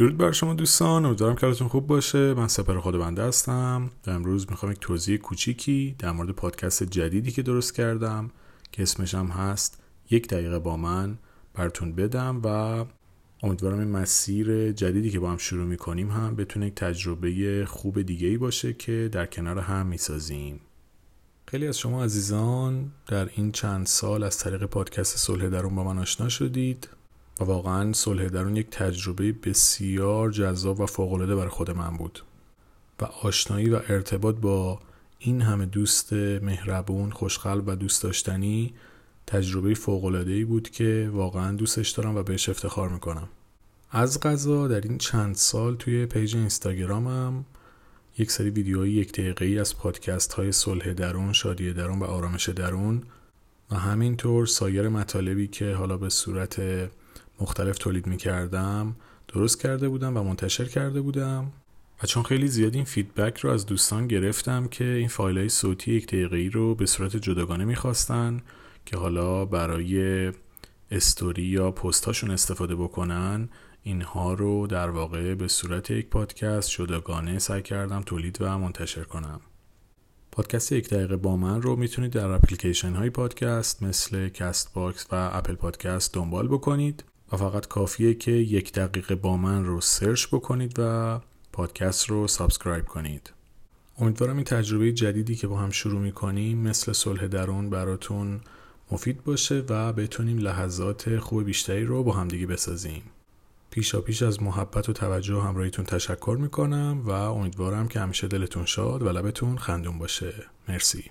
درود بر شما دوستان امیدوارم که حالتون خوب باشه. من سپر خود بنده هستم. و امروز می‌خوام یک توضیح کوچیکی در مورد پادکست جدیدی که درست کردم که اسمش هم هست یک دقیقه با من براتون بدم و امیدوارم این مسیر جدیدی که با هم شروع می‌کنیم هم بتونه یک تجربه خوب دیگه ای باشه که در کنار هم می‌سازیم. خیلی از شما عزیزان در این چند سال از طریق پادکست صلح درون با من آشنا شدید. و واقعا صلح درون یک تجربه بسیار جذاب و فوقالعاده برای خود من بود و آشنایی و ارتباط با این همه دوست مهربون خوشقلب و دوست داشتنی تجربه فوقالعاده بود که واقعا دوستش دارم و بهش افتخار می‌کنم. از غذا در این چند سال توی پیج اینستاگرامم یک سری ویدیوهای یک دقیقه ای از پادکست های صلح درون، شادی درون و آرامش درون و همینطور سایر مطالبی که حالا به صورت مختلف تولید می کردم درست کرده بودم و منتشر کرده بودم. و چون خیلی زیاد این فیدبک رو از دوستان گرفتم که این فایل های صوتی یک دقیقه ای رو به صورت جداگانه می‌خواستن که حالا برای استوری یا پستاشون استفاده بکنن اینها رو در واقع به صورت یک پادکست جداگانه سعی کردم تولید و منتشر کنم. پادکست یک دقیقه با من رو می‌تونید در اپلیکیشن های پادکست مثل کست باکس و اپل پادکست دنبال بکنید. و فقط کافیه که یک دقیقه با من رو search بکنید و پادکست رو subscribe کنید. امیدوارم این تجربه جدیدی که با هم شروع می‌کنیم مثل صلح درون براتون مفید باشه و بتونیم لحظات خوب بیشتری رو با همدیگه بسازیم. پیشا پیش از محبت و توجه همراهیتون تشکر می‌کنم و امیدوارم که همیشه دلتون شاد و لبتون خندون باشه. مرسی.